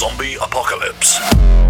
Zombie Apocalypse.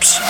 Apocalypse.